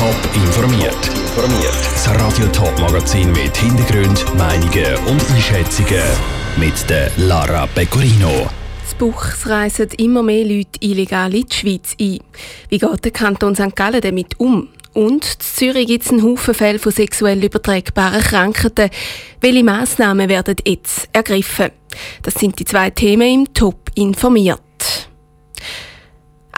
Top informiert. Informiert. Das Radio Top Magazin mit Hintergrund, Meinungen und Einschätzungen mit der Lara Pecorino. Das Buch reisen immer mehr Leute illegal in die Schweiz ein. Wie geht der Kanton St. Gallen damit um? Und in Zürich gibt es einen Haufen Fälle von sexuell übertragbaren Krankheiten. Welche Massnahmen werden jetzt ergriffen? Das sind die zwei Themen im Top informiert.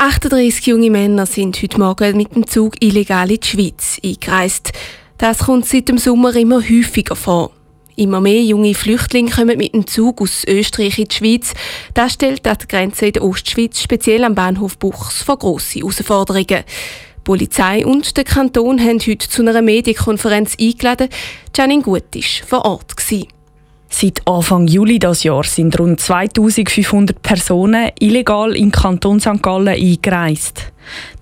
38 junge Männer sind heute Morgen mit dem Zug illegal in die Schweiz eingereist. Das kommt seit dem Sommer immer häufiger vor. Immer mehr junge Flüchtlinge kommen mit dem Zug aus Österreich in die Schweiz. Das stellt an der Grenze in der Ostschweiz, speziell am Bahnhof Buchs, vor grosse Herausforderungen. Die Polizei und der Kanton haben heute zu einer Medienkonferenz eingeladen. Janine Gut war vor Ort. Gewesen. Seit Anfang Juli des Jahres sind rund 2500 Personen illegal in Kanton St. Gallen eingereist.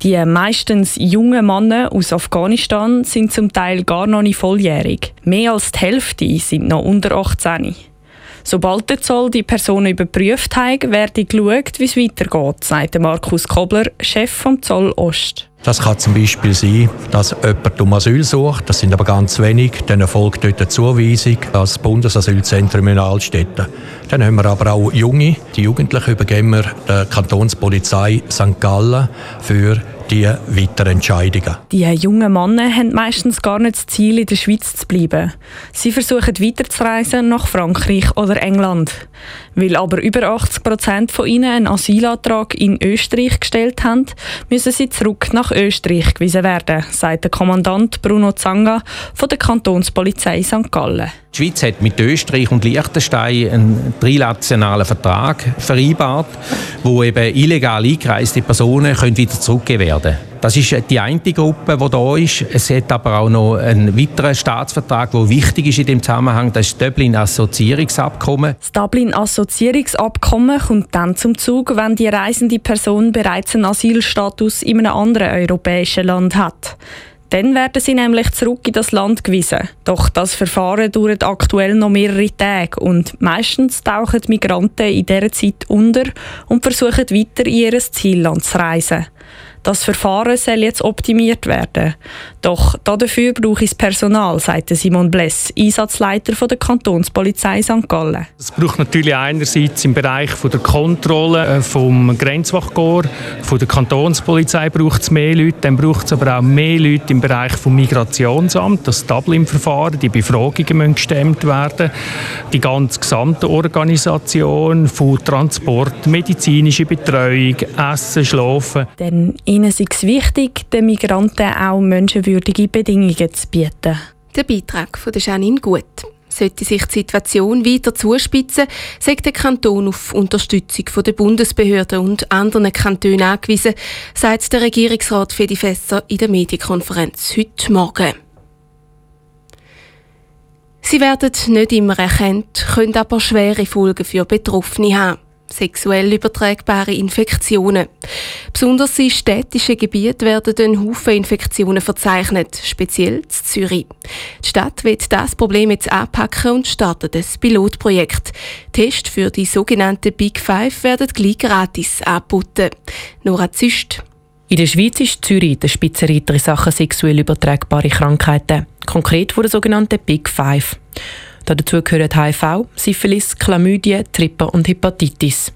Die meistens jungen Männer aus Afghanistan sind zum Teil gar noch nicht volljährig. Mehr als die Hälfte sind noch unter 18. Sobald der Zoll die Personen überprüft hat, werde geschaut, wie es weitergeht, sagt Markus Kobler, Chef vom Zoll Ost. Das kann zum Beispiel sein, dass jemand um Asyl sucht, das sind aber ganz wenig, dann erfolgt dort eine Zuweisung als Bundesasylzentrum in Altstädten. Dann haben wir aber auch Junge, die Jugendlichen übergeben wir der Kantonspolizei St. Gallen für die weiteren Entscheidungen. Die jungen Männer haben meistens gar nicht das Ziel, in der Schweiz zu bleiben. Sie versuchen weiterzureisen nach Frankreich oder England. Weil aber über 80 Prozent von ihnen einen Asylantrag in Österreich gestellt haben, müssen sie zurück nach Österreich gewiesen werden, sagt der Kommandant Bruno Zanga von der Kantonspolizei St. Gallen. Die Schweiz hat mit Österreich und Liechtenstein einen trilateralen Vertrag vereinbart, wo eben illegal eingereiste Personen können wieder zurückgegeben werden können. Das ist die eine Gruppe, die da ist. Es hat aber auch noch einen weiteren Staatsvertrag, der wichtig ist in dem Zusammenhang. Das ist das Dublin-Assoziierungsabkommen. Das Dublin-Assoziierungsabkommen kommt dann zum Zug, wenn die reisende Person bereits einen Asylstatus in einem anderen europäischen Land hat. Dann werden sie nämlich zurück in das Land gewiesen. Doch das Verfahren dauert aktuell noch mehrere Tage und meistens tauchen Migranten in dieser Zeit unter und versuchen weiter in ihr Zielland zu reisen. Das Verfahren soll jetzt optimiert werden. Doch dafür brauche ich Personal, sagte Simon Bless, Einsatzleiter von der Kantonspolizei St. Gallen. Es braucht natürlich einerseits im Bereich von der Kontrolle äh, vom Grenzwachkorps, von der Kantonspolizei braucht es mehr Leute, dann braucht es aber auch mehr Leute im Bereich vom Migrationsamt, das Dublin-Verfahren, die Befragungen müssen gestemmt werden, die ganze gesamte Organisation von Transport, medizinische Betreuung, Essen, Schlafen. Denn ihnen ist es wichtig, den Migranten auch menschenwürdige Bedingungen zu bieten. Der Beitrag von Janine Gut. Sollte sich die Situation weiter zuspitzen, sagt der Kanton auf Unterstützung der Bundesbehörden und anderen Kantonen angewiesen, sagt der Regierungsrat Fedi Fesser in der Medienkonferenz heute Morgen. Sie werden nicht immer erkannt, können aber schwere Folgen für Betroffene haben sexuell übertragbare Infektionen. Besonders in städtischen Gebieten werden ein Haufen Infektionen verzeichnet, speziell in Zürich. Die Stadt wird das Problem jetzt anpacken und startet ein Pilotprojekt. Tests für die sogenannten Big Five werden gleich gratis angeboten. Nora Züst. In der Schweiz ist Zürich der Spitzenreiter in Sachen sexuell übertragbare Krankheiten, konkret vor der sogenannten Big Five. Dazu gehören HIV, Syphilis, Chlamydien, Tripper und Hepatitis.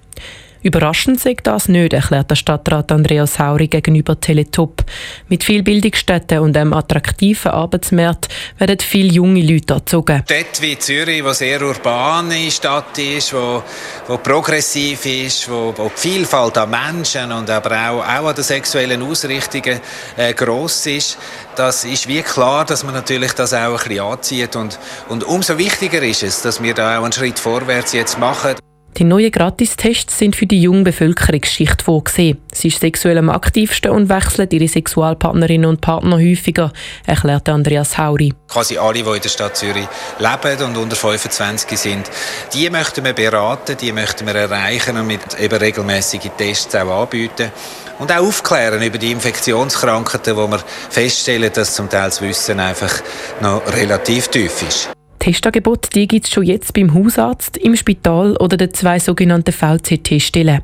Überraschend sagt das nicht, erklärt der Stadtrat Andreas Hauri gegenüber Teletop. Mit viel Bildungsstätten und einem attraktiven Arbeitsmarkt werden viele junge Leute erzogen. Städte wie Zürich, die sehr urbane Stadt ist, wo, wo progressiv ist, wo, wo die Vielfalt an Menschen und aber auch, auch an den sexuellen Ausrichtungen äh, gross ist, das ist wie klar, dass man natürlich das auch ein bisschen anzieht und, und umso wichtiger ist es, dass wir da auch einen Schritt vorwärts jetzt machen. Die neuen Gratistests sind für die junge Bevölkerungsschicht vorgesehen. Sie ist sexuell am aktivsten und wechselt ihre Sexualpartnerinnen und Partner häufiger, erklärte Andreas Hauri. Quasi alle, die in der Stadt Zürich leben und unter 25 sind, die möchten wir beraten, die möchten wir erreichen und mit eben regelmäßigen Tests auch anbieten. Und auch aufklären über die Infektionskrankheiten, wo wir feststellen, dass zum Teil das Wissen einfach noch relativ tief ist. Testangebote gibt es schon jetzt beim Hausarzt, im Spital oder den zwei sogenannten VCT-Stellen.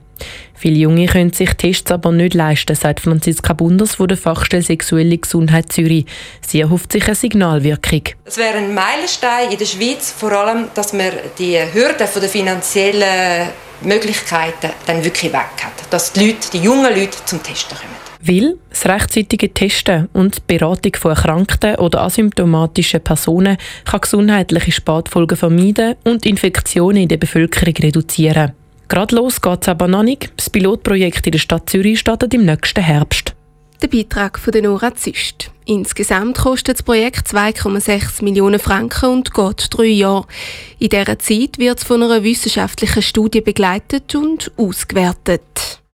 Viele Junge können sich Tests aber nicht leisten, sagt Franziska Bunders von der Fachstelle Sexuelle Gesundheit Zürich. Sie erhofft sich eine Signalwirkung. Es wäre ein Meilenstein in der Schweiz, vor allem, dass man die Hürden der finanziellen Möglichkeiten dann wirklich weg hat. Dass die, Leute, die jungen Leute zum Testen kommen. Weil das rechtzeitige Testen und die Beratung von erkrankten oder asymptomatischen Personen kann gesundheitliche Spätfolgen vermeiden und Infektionen in der Bevölkerung reduzieren. Gerade los geht es aber noch nicht. Das Pilotprojekt in der Stadt Zürich startet im nächsten Herbst. Der Beitrag von der Nora Züst. Insgesamt kostet das Projekt 2,6 Millionen Franken und geht drei Jahre. In dieser Zeit wird es von einer wissenschaftlichen Studie begleitet und ausgewertet.